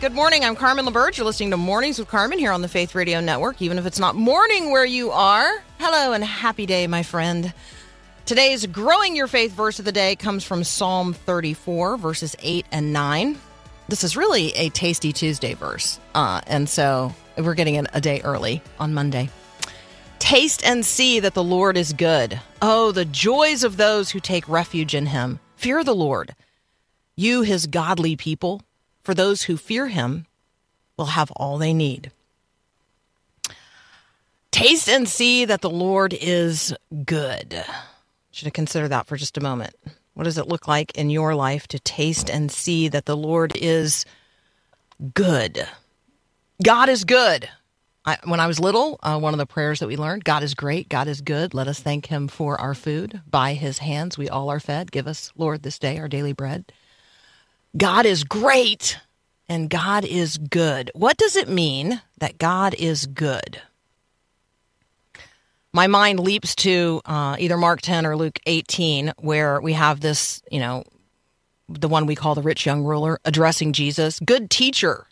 Good morning. I'm Carmen LaBerge. You're listening to Mornings with Carmen here on the Faith Radio Network, even if it's not morning where you are. Hello and happy day, my friend. Today's Growing Your Faith verse of the day comes from Psalm 34, verses 8 and 9. This is really a tasty Tuesday verse. Uh, and so we're getting it a day early on Monday. Taste and see that the Lord is good. Oh, the joys of those who take refuge in him. Fear the Lord, you, his godly people, for those who fear him will have all they need. Taste and see that the Lord is good. Should have considered that for just a moment. What does it look like in your life to taste and see that the Lord is good? God is good. I, when I was little, uh, one of the prayers that we learned God is great, God is good. Let us thank him for our food. By his hands we all are fed. Give us, Lord, this day our daily bread. God is great and God is good. What does it mean that God is good? My mind leaps to uh, either Mark 10 or Luke 18, where we have this, you know, the one we call the rich young ruler addressing Jesus, good teacher.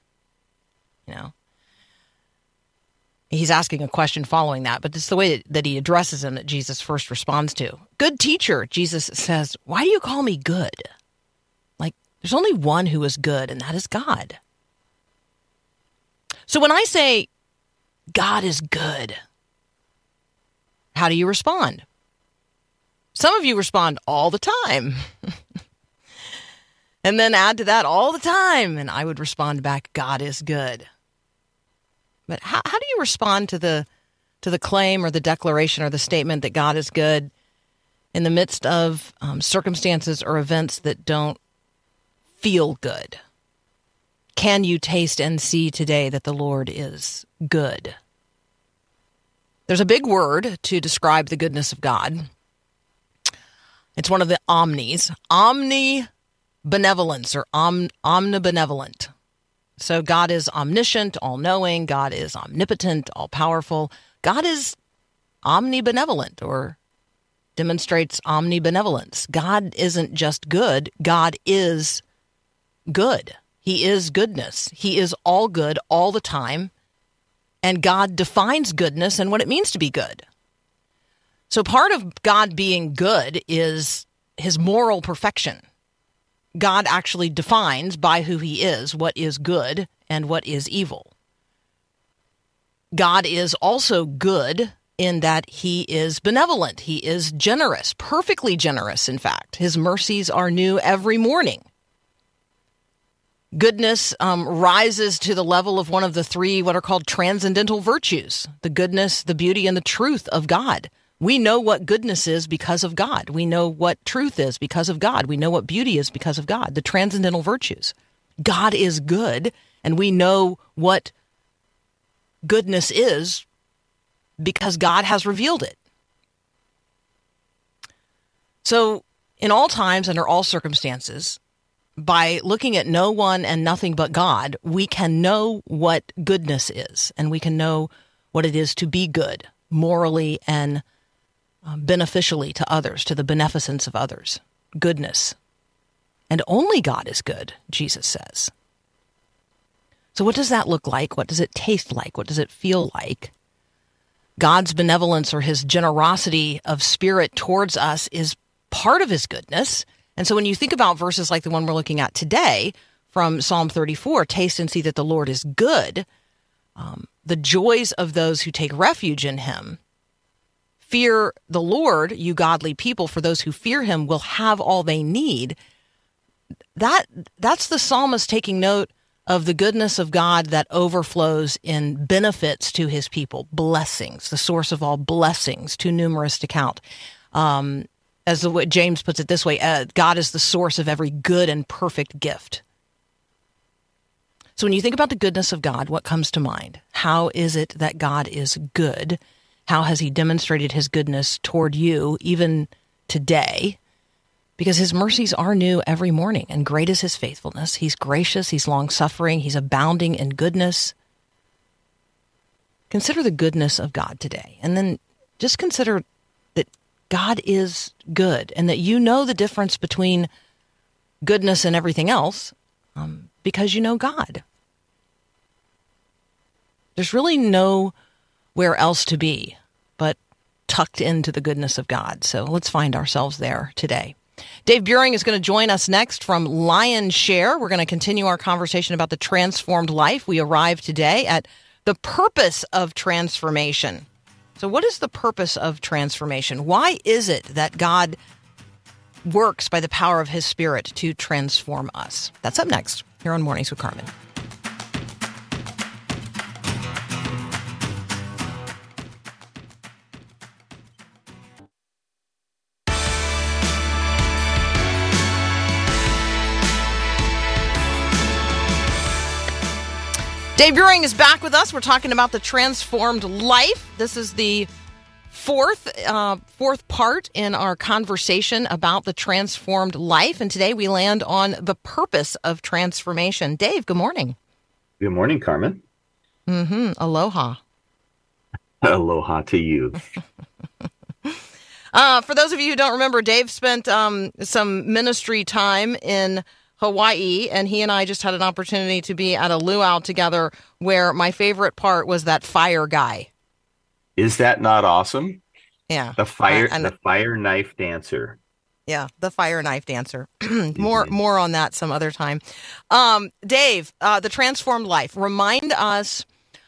You know, he's asking a question following that, but it's the way that he addresses him that Jesus first responds to. Good teacher, Jesus says, Why do you call me good? There's only one who is good, and that is God. So when I say God is good, how do you respond? Some of you respond all the time. and then add to that all the time. And I would respond back, God is good. But how, how do you respond to the to the claim or the declaration or the statement that God is good in the midst of um, circumstances or events that don't feel good? Can you taste and see today that the Lord is good? There's a big word to describe the goodness of God. It's one of the omnis, omnibenevolence or om, omnibenevolent. So God is omniscient, all knowing. God is omnipotent, all powerful. God is omnibenevolent or demonstrates omnibenevolence. God isn't just good, God is good. He is goodness. He is all good all the time. And God defines goodness and what it means to be good. So part of God being good is his moral perfection. God actually defines by who he is what is good and what is evil. God is also good in that he is benevolent. He is generous, perfectly generous, in fact. His mercies are new every morning. Goodness um, rises to the level of one of the three what are called transcendental virtues the goodness, the beauty, and the truth of God. We know what goodness is because of God. We know what truth is because of God. We know what beauty is because of God, the transcendental virtues. God is good, and we know what goodness is because God has revealed it. So, in all times, under all circumstances, by looking at no one and nothing but God, we can know what goodness is, and we can know what it is to be good morally and uh, beneficially to others, to the beneficence of others. Goodness. And only God is good, Jesus says. So, what does that look like? What does it taste like? What does it feel like? God's benevolence or his generosity of spirit towards us is part of his goodness. And so when you think about verses like the one we're looking at today from Psalm 34, taste and see that the Lord is good, um, the joys of those who take refuge in him. Fear the Lord, you godly people, for those who fear him will have all they need. That that's the psalmist taking note of the goodness of God that overflows in benefits to his people, blessings, the source of all blessings, too numerous to count. Um, as the way James puts it this way, uh, God is the source of every good and perfect gift. So when you think about the goodness of God, what comes to mind? How is it that God is good? How has he demonstrated his goodness toward you even today? Because his mercies are new every morning, and great is his faithfulness. He's gracious, he's long suffering, he's abounding in goodness. Consider the goodness of God today, and then just consider God is good and that you know the difference between goodness and everything else um, because you know God. There's really nowhere else to be but tucked into the goodness of God. So let's find ourselves there today. Dave Buehring is going to join us next from Lionshare. We're going to continue our conversation about the transformed life. We arrive today at the purpose of transformation. So, what is the purpose of transformation? Why is it that God works by the power of his spirit to transform us? That's up next here on Mornings with Carmen. Dave Buehring is back with us. We're talking about the transformed life. This is the fourth uh, fourth part in our conversation about the transformed life, and today we land on the purpose of transformation. Dave, good morning. Good morning, Carmen. Mm-hmm. Aloha. Aloha to you. uh, for those of you who don't remember, Dave spent um, some ministry time in Hawaii, and he and I just had an opportunity to be at a luau together where my favorite part was that fire guy. Is that not awesome? Yeah. The fire the fire knife dancer. Yeah, the fire knife dancer. more more on that some other time. Um, Dave, uh, the transformed life. Remind us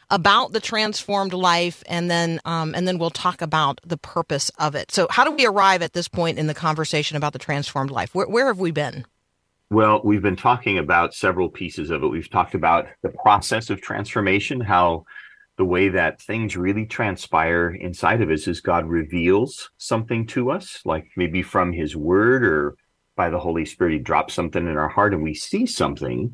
about the transformed life, and then um, and then we'll talk about the purpose of it. So, how do we arrive at this point in the conversation about the transformed life? Where, where have we been? Well, we've been talking about several pieces of it. We've talked about the process of transformation, how the way that things really transpire inside of us is God reveals something to us, like maybe from his word or by the Holy Spirit, he drops something in our heart and we see something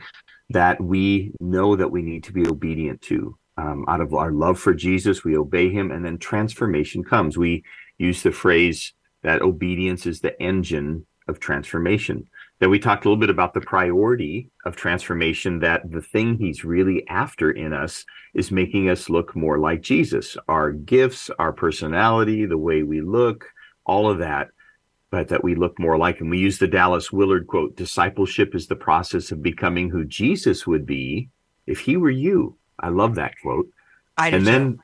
that we know that we need to be obedient to. Um, out of our love for Jesus, we obey him, and then transformation comes. We use the phrase that obedience is the engine of transformation. Then we talked a little bit about the priority of transformation, that the thing he's really after in us is making us look more like Jesus. Our gifts, our personality, the way we look, all of that, but that we look more like him. We use the Dallas Willard quote discipleship is the process of becoming who Jesus would be if he were you. I love that quote. I and too. then,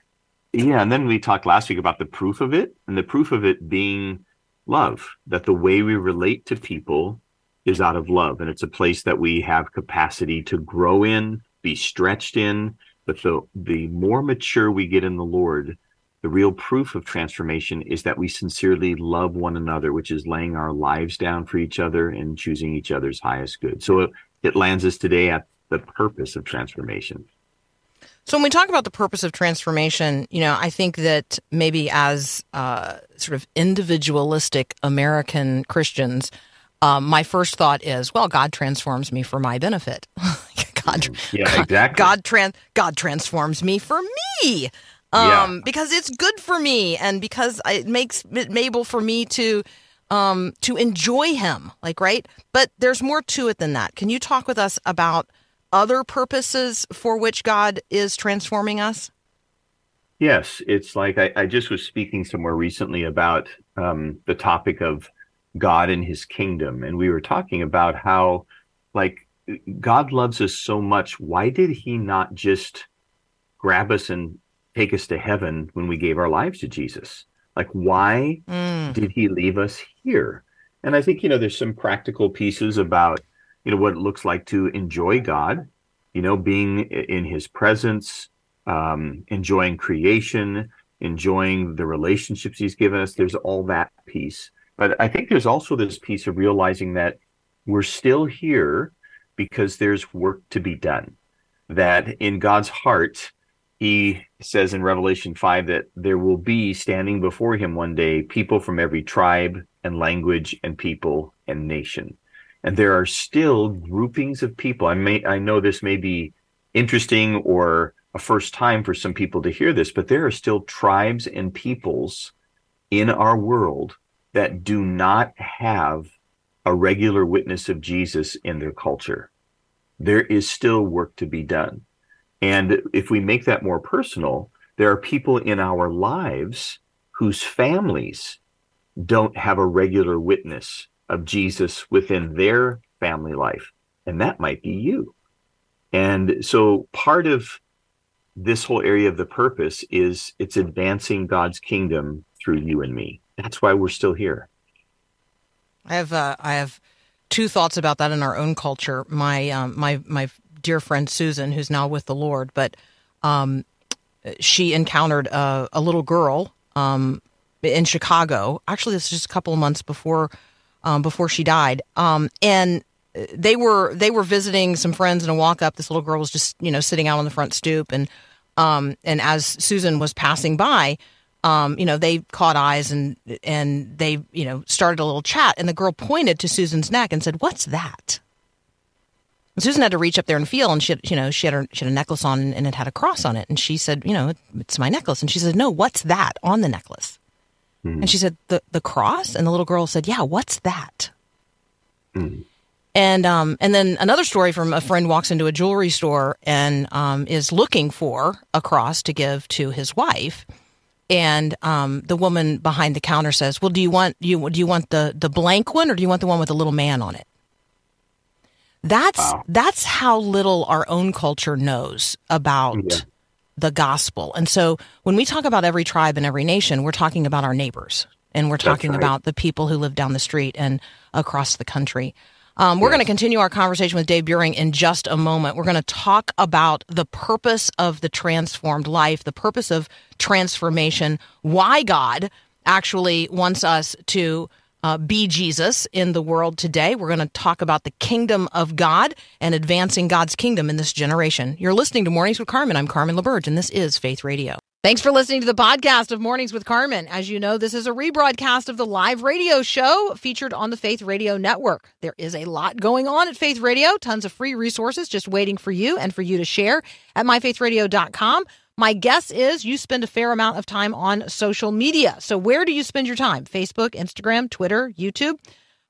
yeah, and then we talked last week about the proof of it, and the proof of it being love, that the way we relate to people is out of love. And it's a place that we have capacity to grow in, be stretched in. But the, the more mature we get in the Lord, the real proof of transformation is that we sincerely love one another, which is laying our lives down for each other and choosing each other's highest good. So it, it lands us today at the purpose of transformation. So when we talk about the purpose of transformation, you know, I think that maybe as uh, sort of individualistic American Christians, um, my first thought is, well, God transforms me for my benefit. God, Yeah, God, exactly. God, tran- God transforms me for me. Um, Yeah. because it's good for me and because it makes it able for me to um, to enjoy him like right but there's more to it than that can you talk with us about other purposes for which god is transforming us Yes, it's like I, I just was speaking somewhere recently about um, the topic of God and his kingdom. And we were talking about how, like, God loves us so much. Why did he not just grab us and take us to heaven when we gave our lives to Jesus? Like, why Mm. did he leave us here? And I think, you know, there's some practical pieces about, you know, what it looks like to enjoy God, you know, being in his presence, um, enjoying creation, enjoying the relationships he's given us. There's all that piece. But I think there's also this piece of realizing that we're still here because there's work to be done. that in God's heart, he says in Revelation 5 that there will be standing before him one day people from every tribe and language and people and nation. And there are still groupings of people. I may I know this may be interesting or a first time for some people to hear this, but there are still tribes and peoples in our world that do not have a regular witness of Jesus in their culture. There is still work to be done. And if we make that more personal, there are people in our lives whose families don't have a regular witness of Jesus within their family life. And that might be you. And so part of this whole area of the purpose is it's advancing God's kingdom through you and me. That's why we're still here. I have uh, I have two thoughts about that in our own culture. My um, my my dear friend Susan, who's now with the Lord, but um, she encountered a, a little girl um, in Chicago. Actually, this is just a couple of months before um, before she died, um, and they were they were visiting some friends in a walk up. This little girl was just you know sitting out on the front stoop, and um, and as Susan was passing by, um, you know, they caught eyes and and they, you know, started a little chat. And the girl pointed to Susan's neck and said, "What's that?" And Susan had to reach up there and feel, and she, had, you know, she had her, she had a necklace on and it had a cross on it. And she said, "You know, it's my necklace." And she said, "No, what's that on the necklace?" Mm. And she said, "The the cross." And the little girl said, "Yeah, what's that?" Mm. And um, and then another story from a friend walks into a jewelry store and um, is looking for a cross to give to his wife and um, the woman behind the counter says, "Well, do you want you do you want the the blank one or do you want the one with the little man on it?" That's wow. that's how little our own culture knows about yeah. the gospel. And so when we talk about every tribe and every nation, we're talking about our neighbors and we're talking right. about the people who live down the street and across the country. Um, we're yes. going to continue our conversation with Dave Buehring in just a moment. We're going to talk about the purpose of the transformed life, the purpose of transformation, why God actually wants us to uh, be Jesus in the world today. We're going to talk about the kingdom of God and advancing God's kingdom in this generation. You're listening to Mornings with Carmen. I'm Carmen LaBerge, and this is Faith Radio. Thanks for listening to the podcast of Mornings with Carmen. As you know, this is a rebroadcast of the live radio show featured on the Faith Radio Network. There is a lot going on at Faith Radio, tons of free resources just waiting for you and for you to share at myfaithradio.com. My guess is you spend a fair amount of time on social media. So, where do you spend your time? Facebook, Instagram, Twitter, YouTube?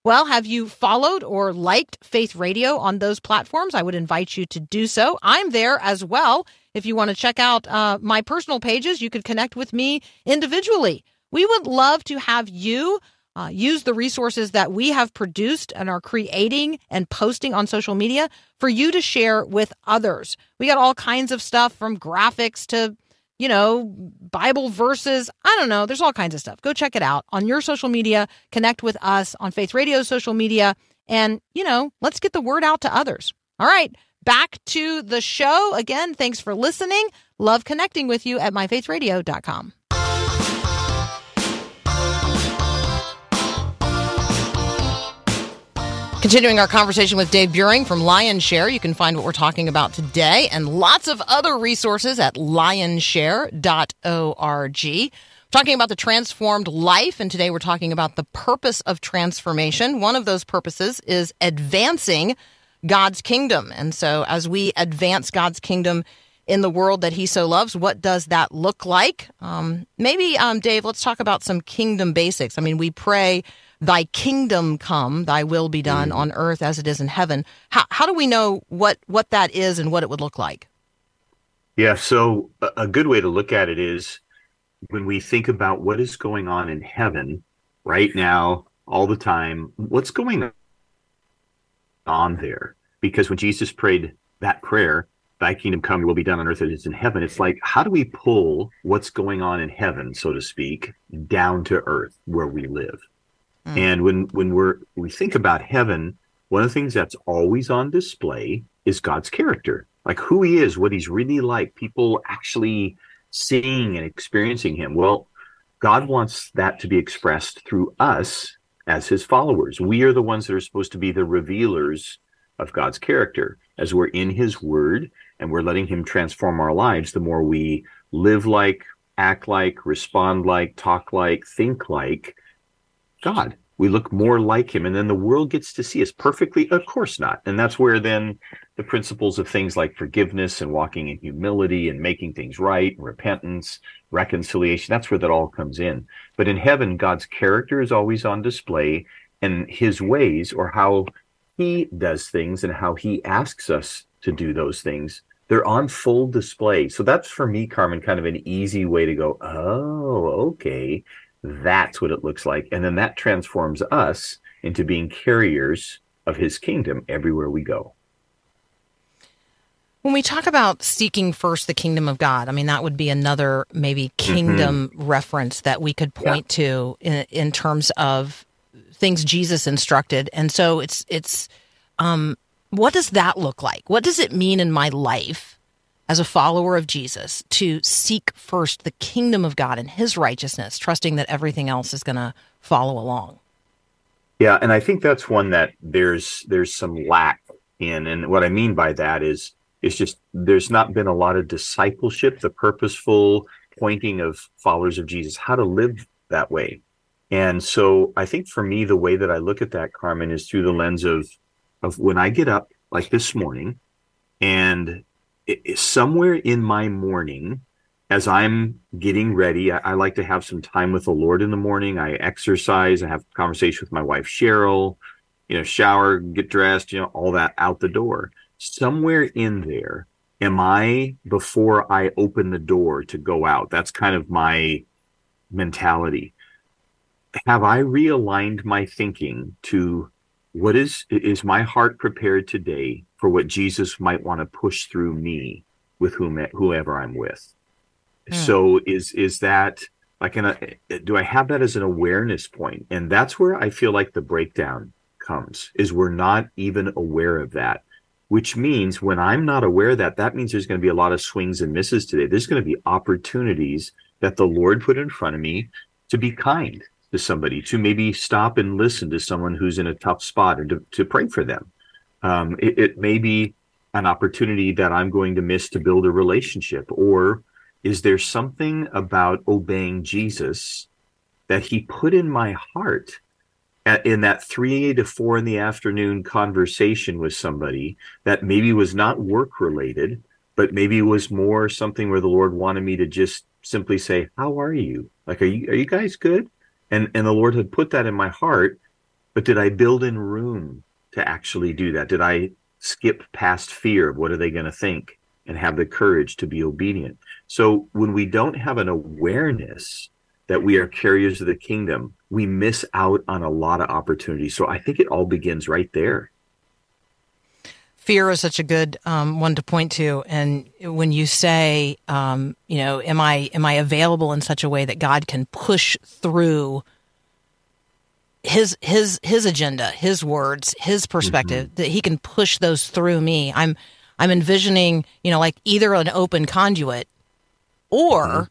Well, have you followed or liked Faith Radio on those platforms? I would invite you to do so. I'm there as well. If you want to check out uh, my personal pages, you could connect with me individually. We would love to have you uh, use the resources that we have produced and are creating and posting on social media for you to share with others. We got all kinds of stuff from graphics to you know, Bible verses. I don't know. There's all kinds of stuff. Go check it out on your social media. Connect with us on Faith Radio social media. And, you know, let's get the word out to others. All right. Back to the show. Again, thanks for listening. Love connecting with you at myfaithradio.com. Continuing our conversation with Dave Buehring from Lionshare, you can find what we're talking about today and lots of other resources at lionshare.org. Talking about the transformed life, and today we're talking about the purpose of transformation. One of those purposes is advancing God's kingdom. And so, as we advance God's kingdom in the world that He so loves, what does that look like? Um, maybe, um, Dave, let's talk about some kingdom basics. I mean, we pray thy kingdom come, thy will be done mm. on earth as it is in heaven. How, how do we know what, what that is and what it would look like? Yeah, so a good way to look at it is when we think about what is going on in heaven right now, all the time, what's going on there? Because when Jesus prayed that prayer, thy kingdom come, will be done on earth as it is in heaven, it's like, how do we pull what's going on in heaven, so to speak, down to earth where we live? Mm. And when when we're we think about heaven, one of the things that's always on display is God's character, like who He is, what He's really like. People actually seeing and experiencing Him. Well, God wants that to be expressed through us as His followers. We are the ones that are supposed to be the revealers of God's character as we're in His Word and we're letting him transform our lives, the more we live like, act like, respond like, talk like, think like God. We look more like him, and then the world gets to see us perfectly. Of course not. And that's where then the principles of things like forgiveness and walking in humility and making things right, repentance, reconciliation, that's where that all comes in. But in heaven, God's character is always on display, and his ways or how he does things and how he asks us to do those things they're on full display. So that's for me, Carmen, kind of an easy way to go, oh, okay, that's what it looks like. And then that transforms us into being carriers of his kingdom everywhere we go. When we talk about seeking first the kingdom of God, I mean, that would be another maybe kingdom mm-hmm. reference that we could point yeah. to in, in terms of things Jesus instructed. And so it's, it's, um, what does that look like? What does it mean in my life as a follower of Jesus to seek first the kingdom of God and his righteousness, trusting that everything else is going to follow along? Yeah, and I think that's one that there's there's some lack in and what I mean by that is it's just there's not been a lot of discipleship, the purposeful pointing of followers of Jesus how to live that way. And so I think for me the way that I look at that Carmen is through the lens of of when I get up, like this morning, and it, somewhere in my morning, as I'm getting ready, I, I, like to have some time with the Lord in the morning. I exercise, I have conversation with my wife Cheryl, you know, shower, get dressed, you know, all that out the door. Somewhere in there, am I before I open the door to go out? That's kind of my mentality. Have I realigned my thinking to what is is my heart prepared today for what Jesus might want to push through me with whom whoever I'm with? Mm. So is is that like an do I have that as an awareness point? And that's where I feel like the breakdown comes is we're not even aware of that which means when I'm not aware of that, that means there's going to be a lot of swings and misses today. There's going to be opportunities that the Lord put in front of me to be kind, to somebody, to maybe stop and listen to someone who's in a tough spot and to, to pray for them. Um, it, it may be an opportunity that I'm going to miss to build a relationship, or is there something about obeying Jesus that he put in my heart at, in that three to four in the afternoon conversation with somebody that maybe was not work related, but maybe was more something where the Lord wanted me to just simply say, "How are you? Like, are you are you guys good?" and and the lord had put that in my heart but did i build in room to actually do that? Did i skip past fear of what are they going to think and have the courage to be obedient? So when we don't have an awareness that we are carriers of the kingdom we miss out on a lot of opportunities. So i think it all begins right there. Fear is such a good um, one to point to. And when you say um, you know am i am i available in such a way that god can push through his his his agenda his words his perspective mm-hmm. that he can push those through me i'm i'm envisioning you know like either an open conduit or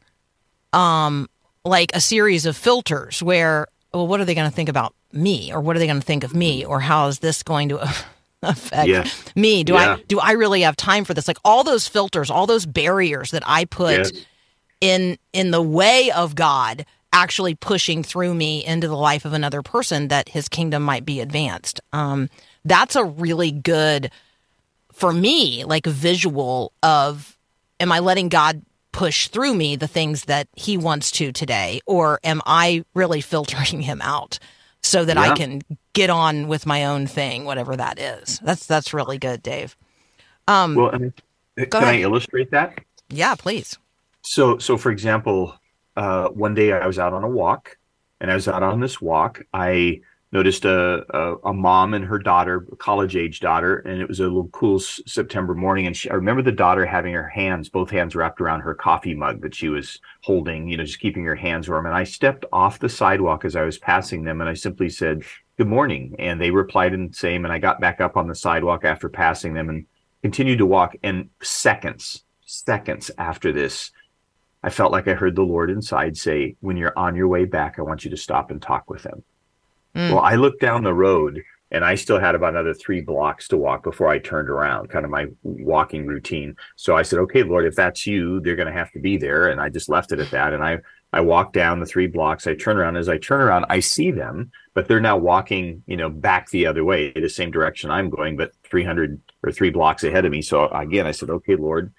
mm-hmm. um like a series of filters where well what are they going to think about me or what are they going to think of me or how is this going to affect yeah. me do yeah. i do i really have time for this like all those filters all those barriers that i put yeah. in in the way of god actually pushing through me into the life of another person that his kingdom might be advanced um that's a really good for me like visual of am i letting god push through me the things that he wants to today or am i really filtering him out so that yeah. I can get on with my own thing, whatever that is. That's that's really good, Dave. Um, well, can ahead. I illustrate that? Yeah, please. So, so for example, uh, one day I was out on a walk, and I was out on this walk. I noticed a, a, a mom and her daughter, college age daughter, and it was a little cool S- September morning. And she, I remember the daughter having her hands, both hands wrapped around her coffee mug that she was holding, you know, just keeping her hands warm. And I stepped off the sidewalk as I was passing them, and I simply said, "Good morning," and they replied in the same. And I got back up on the sidewalk after passing them and continued to walk. And seconds, seconds after this. I felt like I heard the Lord inside say, When you're on your way back, I want you to stop and talk with them. Mm. Well, I looked down the road and I still had about another three blocks to walk before I turned around, kind of my walking routine. So I said, "Okay, Lord, if that's you, they're going to have to be there." And I just left it at that. And I I walked down the three blocks. I turn around. As I turn around, I see them, but they're now walking, you know, back the other way, the same direction I'm going, but 300 or three blocks ahead of me. So again, I said, "Okay, Lord,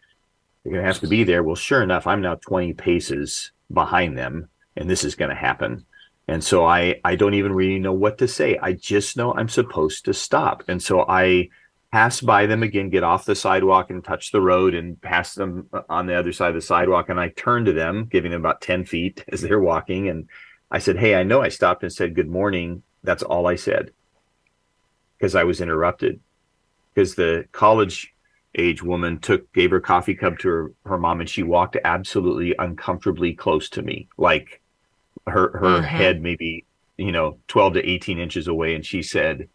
you're going to have to be there." Well, sure enough, I'm now 20 paces behind them, and this is going to happen. And so I I don't even really know what to say. I just know I'm supposed to stop. And so I pass by them again, get off the sidewalk and touch the road and pass them uh, on the other side of the sidewalk. And I turn to them, giving them about 10 feet as they're walking. And I said, Hey, I know I stopped and said good morning. That's all I said because I was interrupted. Because the college age woman took gave her coffee cup to her, her mom and she walked absolutely uncomfortably close to me. Like her her Mhm. head maybe you know 12 to 18 inches away and she said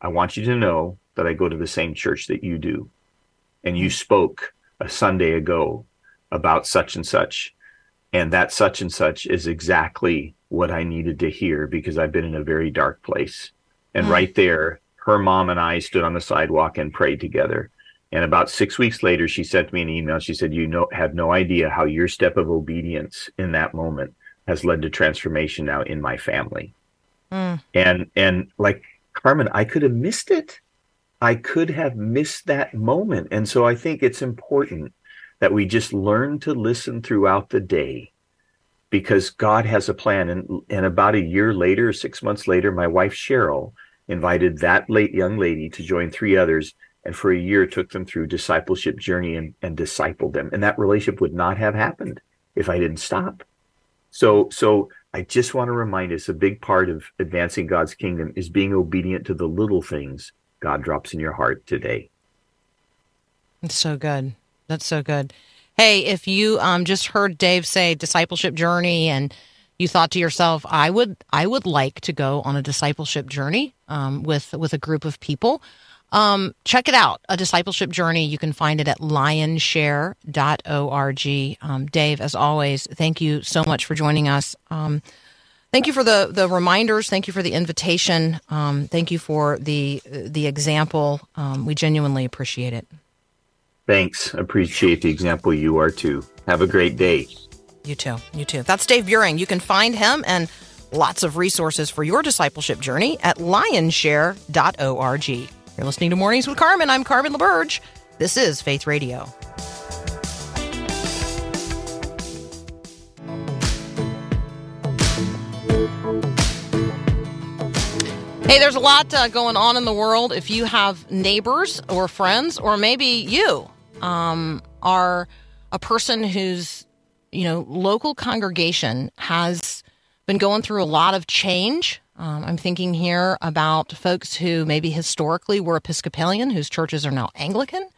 i want you to know that i go to the same church that you do and you spoke a sunday ago about such and such and that such and such is exactly what i needed to hear because i've been in a very dark place and Mm. right there her mom and i stood on the sidewalk and prayed together and about six weeks later she sent me an email she said you know have no idea how your step of obedience in that moment has led to transformation now in my family. Mm. And and like Carmen, I could have missed it. I could have missed that moment. And so I think it's important that we just learn to listen throughout the day because God has a plan. And and about a year later, six months later, my wife Cheryl invited that late young lady to join three others and for a year took them through discipleship journey and, and discipled them. And that relationship would not have happened if I didn't stop. So, so I just want to remind us a big part of advancing God's kingdom is being obedient to the little things God drops in your heart today. That's so good. That's so good. Hey, if you um, just heard Dave say discipleship journey and you thought to yourself, I would I would like to go on a discipleship journey um, with with a group of people. Um, check it out, a discipleship journey. You can find it at lionshare.org. Um, Dave, as always, thank you so much for joining us. Um, thank you for the the reminders. Thank you for the invitation. Um, thank you for the the example. Um, we genuinely appreciate it. Thanks. Appreciate the example you are too. Have a great day. You too. You too. That's Dave Buehring. You can find him and lots of resources for your discipleship journey at lionshare.org. You're listening to Mornings with Carmen. I'm Carmen LaBerge. This is Faith Radio. Hey, there's a lot uh, going on in the world. If you have neighbors or friends, or maybe you um, are a person whose you know local congregation has been going through a lot of change. Um, I'm thinking here about folks who maybe historically were Episcopalian, whose churches are now Anglican,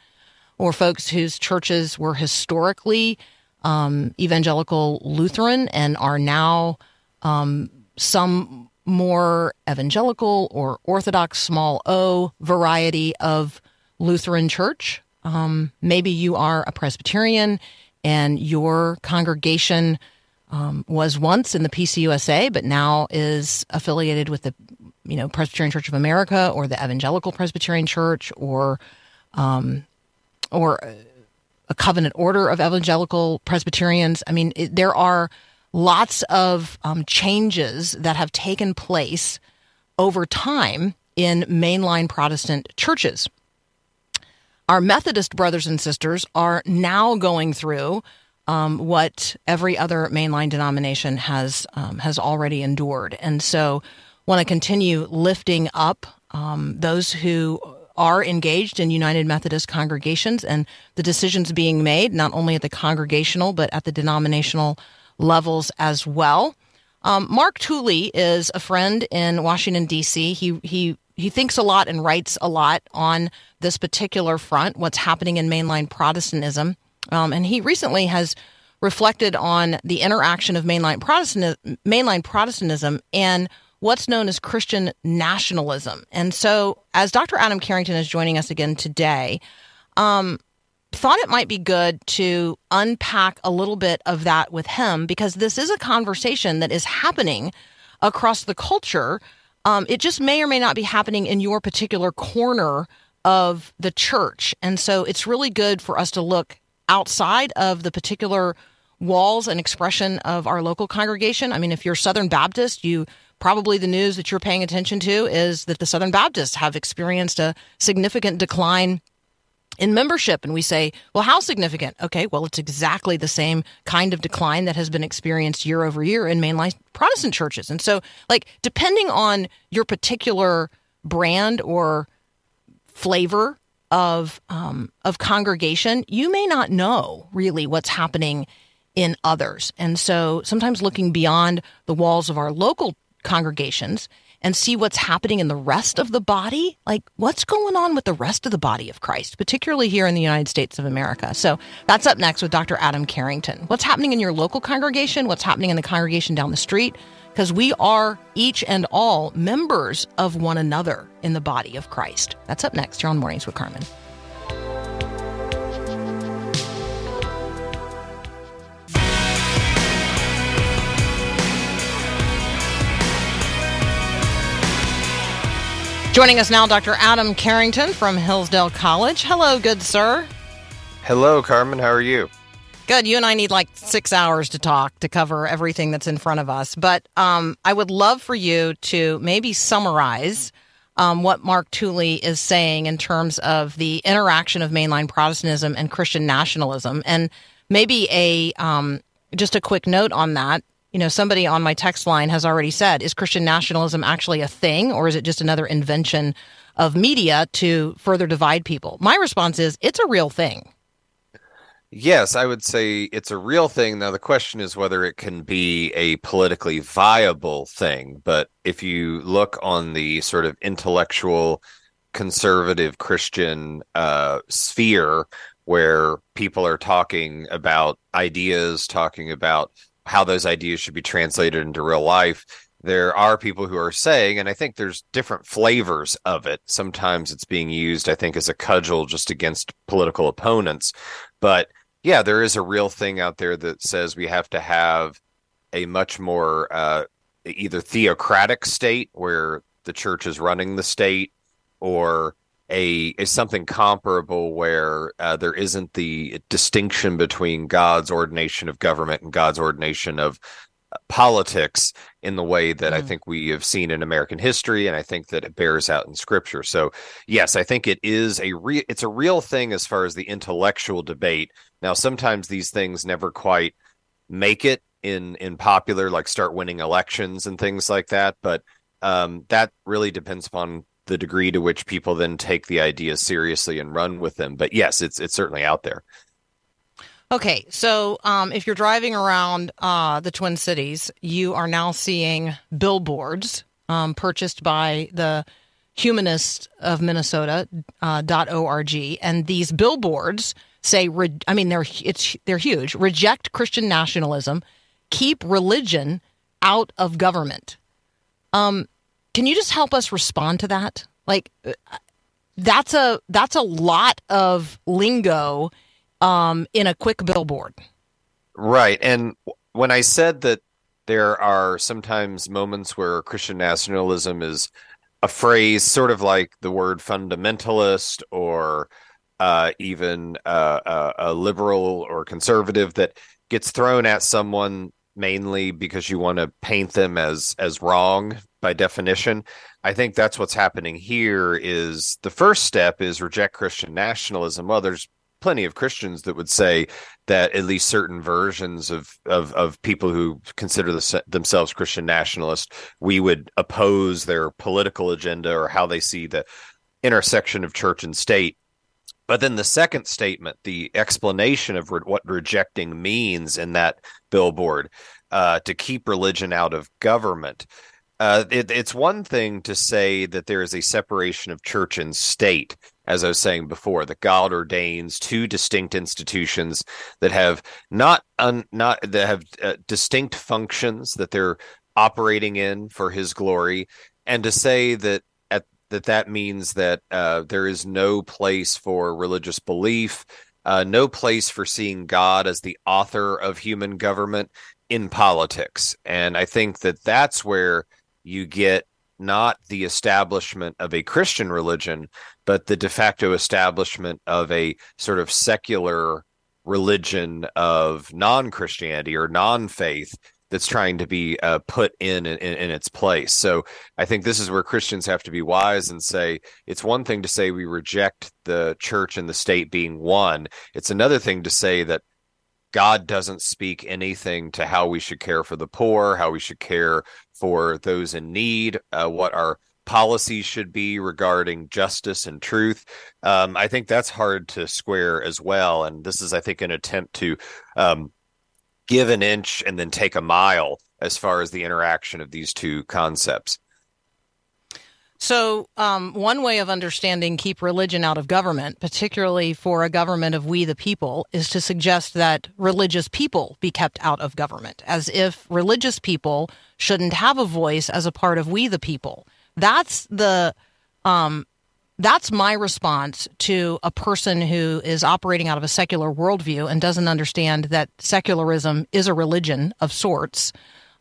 or folks whose churches were historically um, evangelical Lutheran and are now um, some more evangelical or Orthodox small o variety of Lutheran church. Um, maybe you are a Presbyterian and your congregation um, was once in the PCUSA, but now is affiliated with the you know Presbyterian Church of America or the Evangelical Presbyterian Church or um, or a covenant order of evangelical Presbyterians. I mean, it, there are lots of um, changes that have taken place over time in mainline Protestant churches. Our Methodist brothers and sisters are now going through um, what every other mainline denomination has um, has already endured, and so want to continue lifting up um, those who are engaged in United Methodist congregations and the decisions being made not only at the congregational but at the denominational levels as well. Um, Mark Tooley is a friend in Washington D.C. He he he thinks a lot and writes a lot on this particular front, what's happening in mainline Protestantism, um, and he recently has reflected on the interaction of mainline Protestant mainline Protestantism and what's known as Christian nationalism. And so, as Dr. Adam Carrington is joining us again today, um, thought it might be good to unpack a little bit of that with him because this is a conversation that is happening across the culture Um, it just may or may not be happening in your particular corner of the church. And so it's really good for us to look outside of the particular walls and expression of our local congregation. I mean, if you're Southern Baptist, you probably the news that you're paying attention to is that the Southern Baptists have experienced a significant decline in membership. And we say, well, how significant? Okay, well, it's exactly the same kind of decline that has been experienced year over year in mainline Protestant churches. And so, like, depending on your particular brand or flavor of um, of congregation, you may not know really what's happening in others. And so sometimes looking beyond the walls of our local congregations and see what's happening in the rest of the body, like what's going on with the rest of the body of Christ, particularly here in the United States of America. So that's up next with Dr. Adam Carrington. What's happening in your local congregation? What's happening in the congregation down the street? Because we are each and all members of one another in the body of Christ. That's up next here on Mornings with Carmen. Joining us now, Dr. Adam Carrington from Hillsdale College. Hello, good sir. Hello, Carmen. How are you? Good. You and I need like six hours to talk to cover everything that's in front of us. But um, I would love for you to maybe summarize um, what Mark Tooley is saying in terms of the interaction of mainline Protestantism and Christian nationalism, and maybe a um, just a quick note on that you know, somebody on my text line has already said, is Christian nationalism actually a thing or is it just another invention of media to further divide people? My response is it's a real thing. Yes, I would say it's a real thing. Now, the question is whether it can be a politically viable thing. But if you look on the sort of intellectual, conservative Christian uh, sphere, where people are talking about ideas, talking about how those ideas should be translated into real life there are people who are saying and i think there's different flavors of it sometimes it's being used i think as a cudgel just against political opponents but yeah there is a real thing out there that says we have to have a much more uh, either theocratic state where the church is running the state or a is something comparable where uh, there isn't the distinction between God's ordination of government and God's ordination of uh, politics in the way that mm. I think we have seen in American history, and I think that it bears out in Scripture. So, yes, I think it is a real it's a real thing as far as the intellectual debate. Now, sometimes these things never quite make it in in popular, like start winning elections and things like that, but um, that really depends upon the degree to which people then take the ideas seriously and run with them. But yes, it's it's certainly out there. Okay, so um, if you're driving around uh, the Twin Cities, you are now seeing billboards um, purchased by the Humanist of Minnesota uh, .org, and these billboards say, re- I mean, they're it's they're huge. Reject Christian nationalism, keep religion out of government. Um, can you just help us respond to that? Like that's a that's a lot of lingo um, in a quick billboard. Right. And when I said that there are sometimes moments where Christian nationalism is a phrase sort of like the word fundamentalist or uh, even uh, a, a liberal or conservative that gets thrown at someone mainly because you want to paint them as as wrong by definition. I think that's what's happening here is the first step is reject Christian nationalism. Well, there's plenty of Christians that would say that at least certain versions of of, of people who consider the, themselves Christian nationalists, we would oppose their political agenda or how they see the intersection of church and state. But then the second statement, the explanation of re- what rejecting means in that billboard, uh, to keep religion out of government uh, it, it's one thing to say that there is a separation of church and state, as I was saying before, that God ordains two distinct institutions that have not un, not that have uh, distinct functions that they're operating in for His glory, and to say that at that that means that uh, there is no place for religious belief, uh, no place for seeing God as the author of human government in politics, and I think that that's where you get not the establishment of a Christian religion, but the de facto establishment of a sort of secular religion of non Christianity or non faith that's trying to be uh, put in, in in its place. So I think this is where Christians have to be wise and say it's one thing to say we reject the church and the state being one. It's another thing to say that God doesn't speak anything to how we should care for the poor, how we should care for those in need, uh, what our policies should be regarding justice and truth. Um, I think that's hard to square as well. And this is, I think, an attempt to um, give an inch and then take a mile as far as the interaction of these two concepts. So, um, one way of understanding keep religion out of government, particularly for a government of we the people, is to suggest that religious people be kept out of government, as if religious people shouldn't have a voice as a part of we the people. That's the um, that's my response to a person who is operating out of a secular worldview and doesn't understand that secularism is a religion of sorts.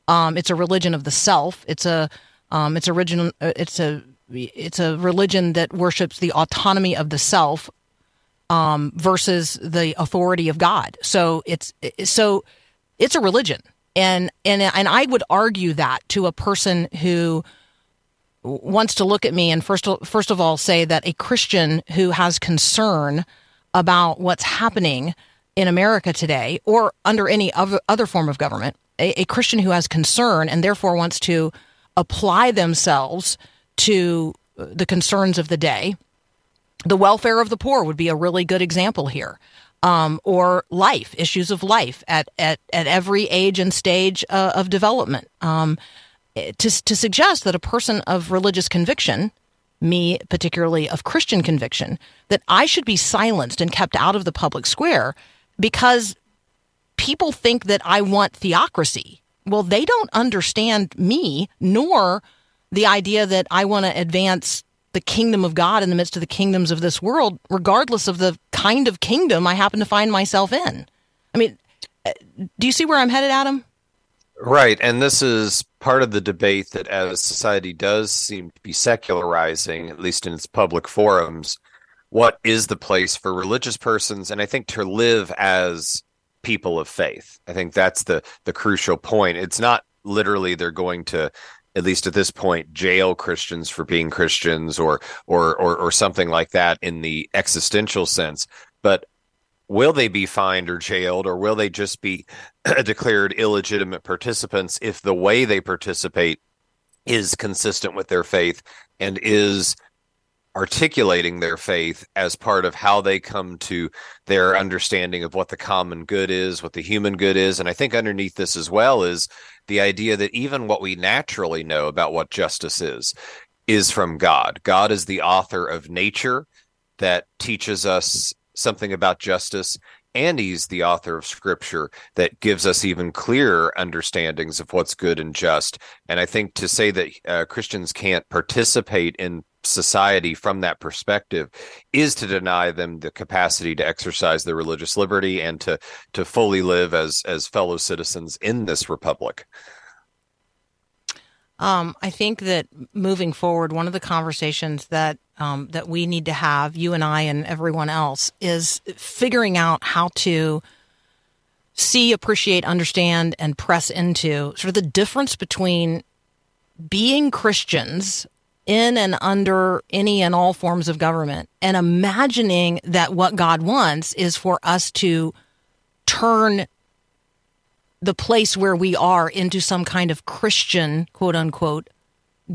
Um, it's a religion of the self. It's a um, it's original. Uh, it's a it's a religion that worships the autonomy of the self um, versus the authority of God. So it's so it's a religion, and and and I would argue that to a person who wants to look at me and first first of all say that a Christian who has concern about what's happening in America today or under any other, other form of government, a, a Christian who has concern and therefore wants to apply themselves to the concerns of the day. The welfare of the poor would be a really good example here. Um, or life issues of life at at, at every age and stage uh, of development. Um, to, to suggest that a person of religious conviction, me particularly of Christian conviction, that I should be silenced and kept out of the public square because people think that I want theocracy. Well, they don't understand me, nor the idea that I want to advance the kingdom of God in the midst of the kingdoms of this world, regardless of the kind of kingdom I happen to find myself in. I mean, uh, do you see where I'm headed, Adam? Right. And this is part of the debate that as society does seem to be secularizing, at least in its public forums, what is the place for religious persons? And I think to live as people of faith. I think that's the the crucial point. It's not literally they're going to at least at this point jail Christians for being Christians or or or, or something like that in the existential sense, but will they be fined or jailed or will they just be declared illegitimate participants if the way they participate is consistent with their faith and is articulating their faith as part of how they come to their understanding of what the common good is, what the human good is. And I think underneath this as well is the idea that even what we naturally know about what justice is, is from God. God is the author of nature that teaches us something about justice and he's the author of scripture that gives us even clearer understandings of what's good and just and i think to say that uh, christians can't participate in society from that perspective is to deny them the capacity to exercise their religious liberty and to to fully live as as fellow citizens in this republic. Um, I think that moving forward, one of the conversations that um, that we need to have, you and I and everyone else, is figuring out how to see, appreciate, understand, and press into sort of the difference between being Christians in and under any and all forms of government and imagining that what God wants is for us to turn the place where we are into some kind of Christian, quote unquote,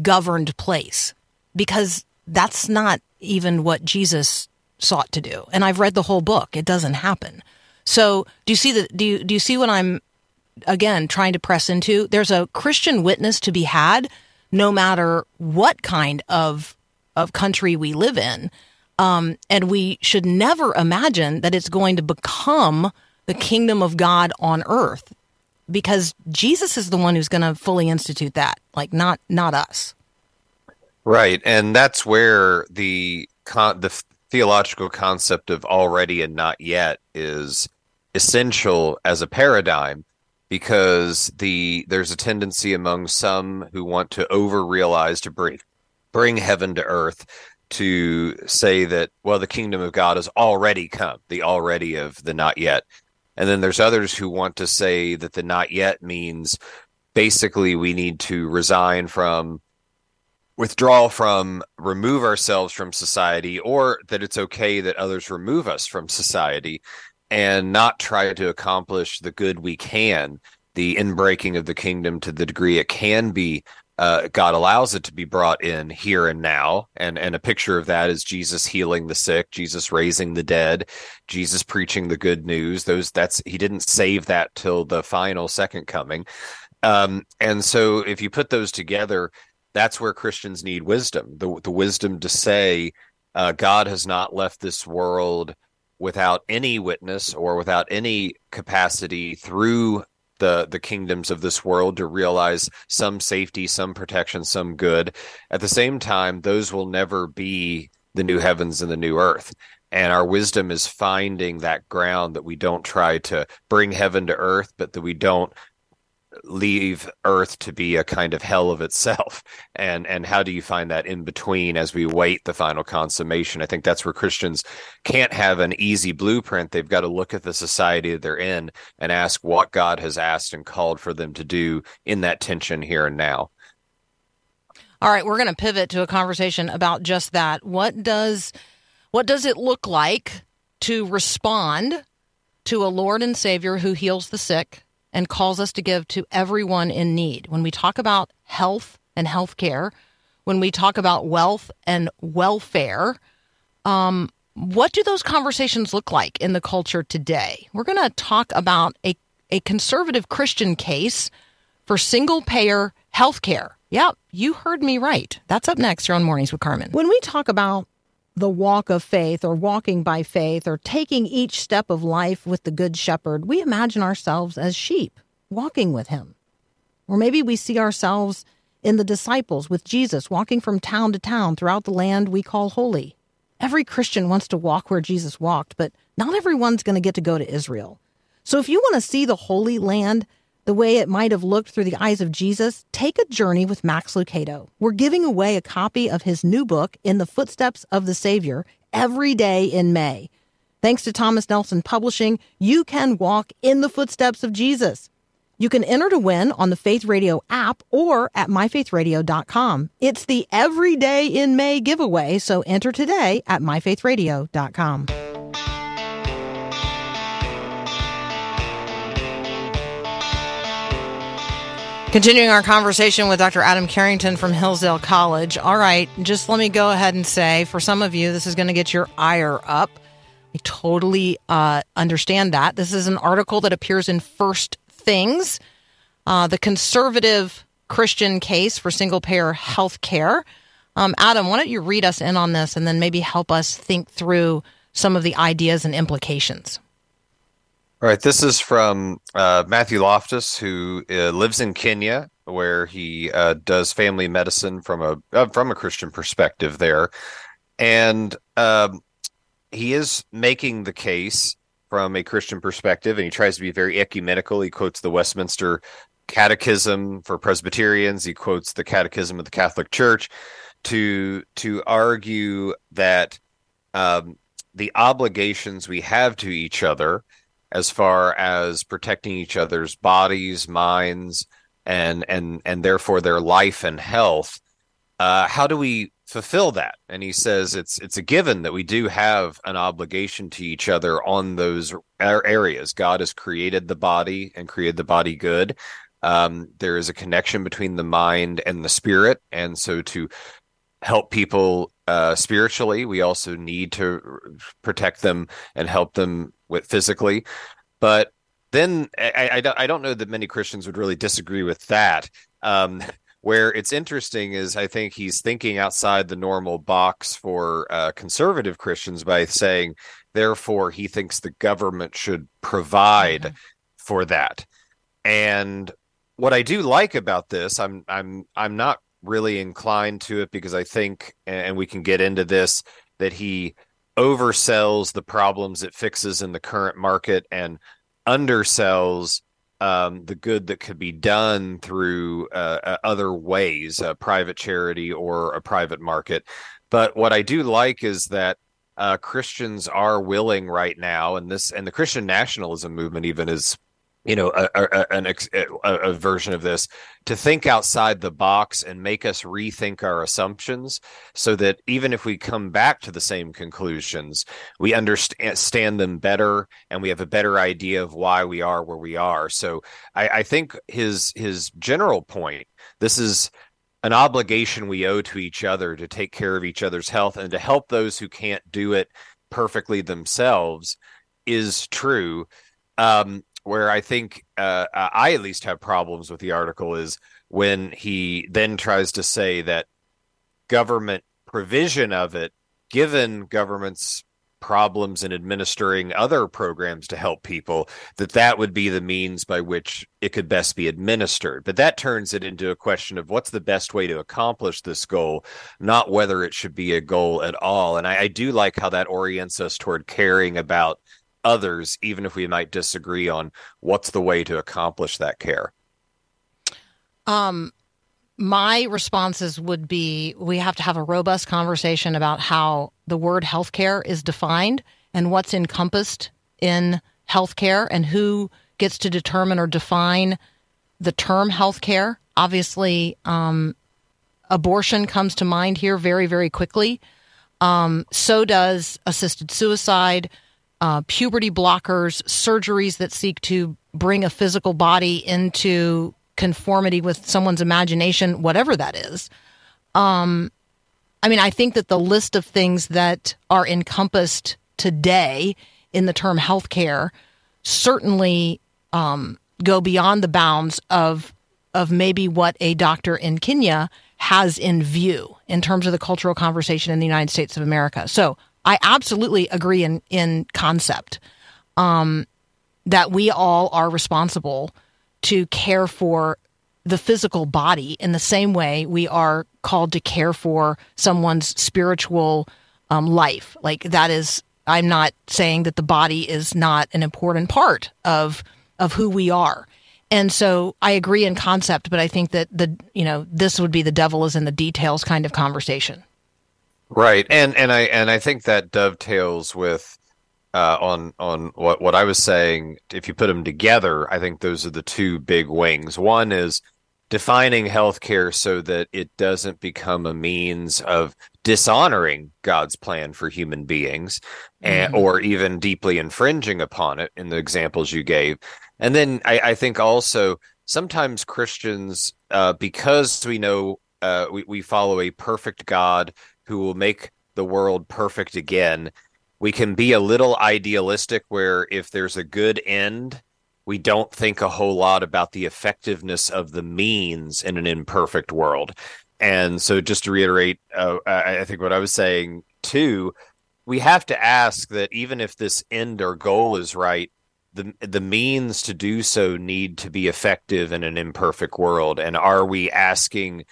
governed place. Because that's not even what Jesus sought to do. And I've read the whole book. It doesn't happen. So do you see the do you do you see what I'm again trying to press into? There's a Christian witness to be had no matter what kind of of country we live in. Um, and we should never imagine that it's going to become the kingdom of God on earth because Jesus is the one who's going to fully institute that, like not not us. Right, and that's where the con- the theological concept of already and not yet is essential as a paradigm because the there's a tendency among some who want to over realize to bring bring heaven to earth to say that well the kingdom of God has already come, the already of the not yet. And then there's others who want to say that the not yet means basically we need to resign from withdraw from remove ourselves from society or that it's okay that others remove us from society and not try to accomplish the good we can the inbreaking of the kingdom to the degree it can be uh, God allows it to be brought in here and now, and and a picture of that is Jesus healing the sick, Jesus raising the dead, Jesus preaching the good news. Those that's he didn't save that till the final second coming, um, and so if you put those together, that's where Christians need wisdom, the the wisdom to say uh, God has not left this world without any witness or without any capacity through the the kingdoms of this world to realize some safety, some protection, some good. At the same time, those will never be the new heavens and the new earth. And our wisdom is finding that ground that we don't try to bring heaven to earth, but that we don't leave earth to be a kind of hell of itself? And and how do you find that in between as we wait the final consummation? I think that's where christians can't have an easy blueprint. They've got to look at the society that they're in and ask what god has asked and called for them to do in that tension here and now. All right we're going to pivot to a conversation about just that. What does what does it look like to respond to a lord and savior who heals the sick and calls us to give to everyone in need. When we talk about health and health care, when we talk about wealth and welfare, um, what do those conversations look like in the culture today? We're going to talk about a, a conservative Christian case for single payer health care. Yep, you heard me right. That's up next here on Mornings with Carmen. When we talk about the walk of faith or walking by faith or taking each step of life with the Good Shepherd, we imagine ourselves as sheep walking with him. Or maybe we see ourselves in the disciples with Jesus walking from town to town throughout the land we call holy. Every Christian wants to walk where Jesus walked, but not everyone's going to get to go to Israel. So if you want to see the Holy Land, the way it might have looked through the eyes of Jesus, take a journey with Max Lucado. We're giving away a copy of his new book, In the Footsteps of the Savior, every day in May. Thanks to Thomas Nelson Publishing, you can walk in the footsteps of Jesus. You can enter to win on the Faith Radio app or at myfaithradio.com. It's the Everyday in May giveaway, so enter today at myfaithradio.com. Continuing our conversation with Dr. Adam Carrington from Hillsdale College. All right, just let me go ahead and say for some of you, this is going to get your ire up. I totally uh, understand that. This is an article that appears in First Things, uh, the conservative Christian case for single payer health care. Um, Adam, why don't you read us in on this and then maybe help us think through some of the ideas and implications? All right, this is from uh, Matthew Loftus, who uh, lives in Kenya, where he uh, does family medicine from a uh, from a Christian perspective there, and um, he is making the case from a Christian perspective, and he tries to be very ecumenical. He quotes the Westminster Catechism for Presbyterians. He quotes the Catechism of the Catholic Church to to argue that um, the obligations we have to each other as far as protecting each other's bodies, minds, and and and therefore their life and health. Uh, how do we fulfill that? And he says it's it's a given that we do have an obligation to each other on those areas. God has created the body and created the body good. Um, there is a connection between the mind and the spirit, and so to help people uh, spiritually, we also need to protect them and help them with physically. But then I, I, don't, I don't know that many Christians would really disagree with that. Um, where it's interesting is I think he's thinking outside the normal box for uh, conservative Christians by saying, therefore, he thinks the government should provide mm-hmm. for that. And what I do like about this, I'm I'm I'm not really inclined to it because I think, and we can get into this, that he oversells the problems it fixes in the current market and undersells um, the good that could be done through uh, uh, other ways, a private charity or a private market. But what I do like is that uh, Christians are willing right now, and this and the Christian nationalism movement even is you know a, a, an ex, a, a, version of this to think outside the box and make us rethink our assumptions so that even if we come back to the same conclusions we understand them better and we have a better idea of why we are where we are. So i, I think his his general point this is an obligation we owe to each other to take care of each other's health and to help those who can't do it perfectly themselves is true. Um, where I think uh, I at least have problems with the article is when he then tries to say that government provision of it, given government's problems in administering other programs to help people that that would be the means by which it could best be administered. But that turns it into a question of what's the best way to accomplish this goal not whether it should be a goal at all. And I, I do like how that orients us toward caring about others, even if we might disagree on what's the way to accomplish that care? Um, my responses would be we have to have a robust conversation about how the word healthcare is defined and what's encompassed in healthcare and who gets to determine or define the term healthcare. Obviously, um, abortion comes to mind here very, very quickly. Um, so does assisted suicide uh, puberty blockers, surgeries that seek to bring a physical body into conformity with someone's imagination, whatever that is. Um, I mean, I think that the list of things that are encompassed today in the term healthcare certainly um, go beyond the bounds of of maybe what a doctor in Kenya has in view in terms of the cultural conversation in the United States of America. So I absolutely agree in in concept um, that we all are responsible to care for the physical body in the same way we are called to care for someone's spiritual um, life. Like that is, I'm not saying that the body is not an important part of of who we are. And so I agree in concept, but I think that the you know this would be the devil is in the details kind of conversation. Right, and and I and I think that dovetails with uh, on on what what I was saying. If you put them together, I think those are the two big wings. One is defining healthcare so that it doesn't become a means of dishonoring God's plan for human beings, mm-hmm. or even deeply infringing upon it. In the examples you gave, and then I, I think also sometimes Christians, uh, because we know uh, we, we follow a perfect God who will make the world perfect again. We can be a little idealistic where if there's a good end, we don't think a whole lot about the effectiveness of the means in an imperfect world. And so, just to reiterate, uh, I think what I was saying too, we have to ask that even if this end or goal is right, the the means to do so need to be effective in an imperfect world. And are we asking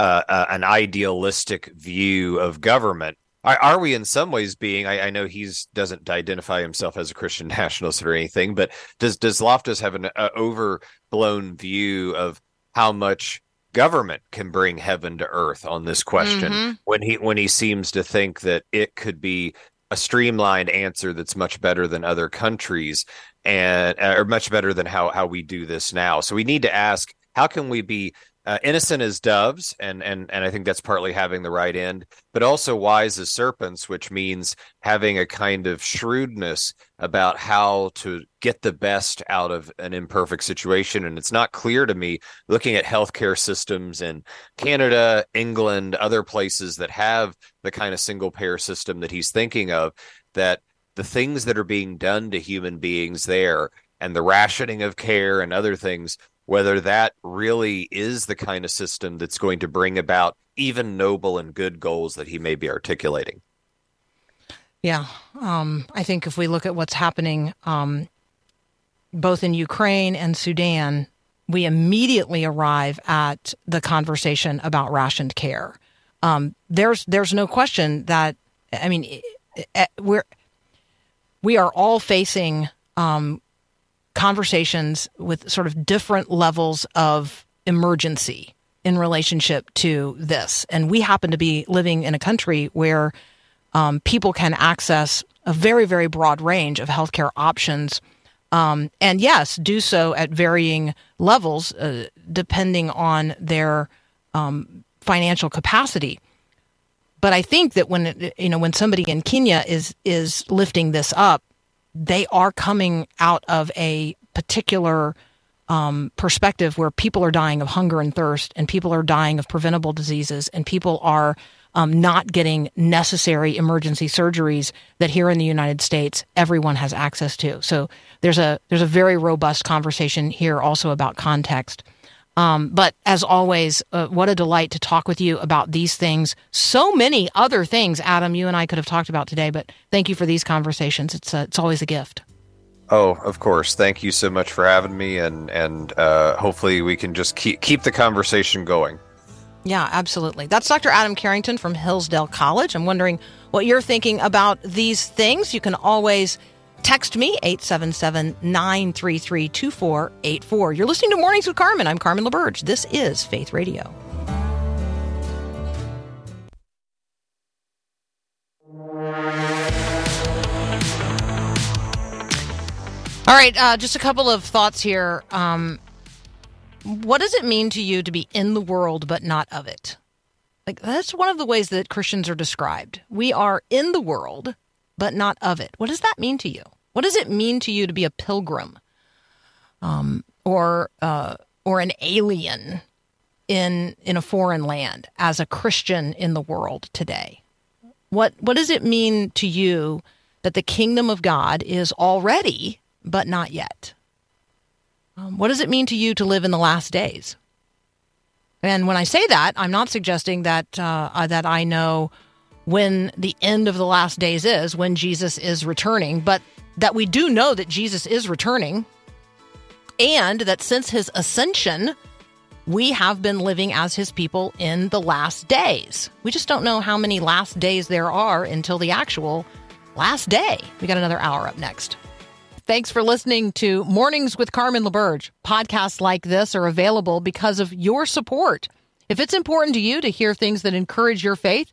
uh, uh, an idealistic view of government. Are, are, we in some ways being? I, I know he's doesn't identify himself as a Christian nationalist or anything, but does does Loftus have an uh, overblown view of how much government can bring heaven to earth on this question mm-hmm. when he when he seems to think that it could be a streamlined answer that's much better than other countries and uh, or much better than how how we do this now. So we need to ask how can we be uh, innocent as doves, and and and I think that's partly having the right end, but also wise as serpents, which means having a kind of shrewdness about how to get the best out of an imperfect situation. And it's not clear to me, looking at healthcare systems in Canada, England, other places that have the kind of single payer system that he's thinking of, that the things that are being done to human beings there and the rationing of care and other things whether that really is the kind of system that's going to bring about even noble and good goals that he may be articulating. Yeah, um, I think if we look at what's happening um, both in Ukraine and Sudan, we immediately arrive at the conversation about rationed care. Um, there's there's no question that I mean we're we are all facing um, conversations with sort of different levels of emergency in relationship to this. And we happen to be living in a country where um, people can access a very, very broad range of healthcare options. Um, and yes, do so at varying levels uh, depending on their um, financial capacity. But I think that when you know when somebody in Kenya is is lifting this up, they are coming out of a particular um, perspective where people are dying of hunger and thirst, and people are dying of preventable diseases, and people are um, not getting necessary emergency surgeries that here in the United States everyone has access to. So there's a there's a very robust conversation here also about context. Um, but as always, uh, what a delight to talk with you about these things. So many other things, Adam, you and I could have talked about today, but thank you for these conversations. It's uh, it's always a gift. Oh, of course. Thank you so much for having me, and and uh, hopefully we can just keep keep the conversation going. Yeah, absolutely. That's Dr. Adam Carrington from Hillsdale College. I'm wondering what you're thinking about these things. You can always text me 877-933-2484. You're listening to Mornings with Carmen. I'm Carmen LaBerge. This is Faith Radio. All right, uh, just a couple of thoughts here. Um, what does it mean to you to be in the world but not of it? Like that's one of the ways that Christians are described. We are in the world but not of it. What does that mean to you? What does it mean to you to be a pilgrim, um, or uh, or an alien in in a foreign land as a Christian in the world today? What what does it mean to you that the kingdom of God is already but not yet? Um, what does it mean to you to live in the last days? And when I say that, I'm not suggesting that uh, uh, that I know when the end of the last days is, when Jesus is returning, but that we do know that Jesus is returning, and that since his ascension, we have been living as his people in the last days. We just don't know how many last days there are until the actual last day. We got another hour up next. Thanks for listening to Mornings with Carmen LaBerge. Podcasts like this are available because of your support. If it's important to you to hear things that encourage your faith,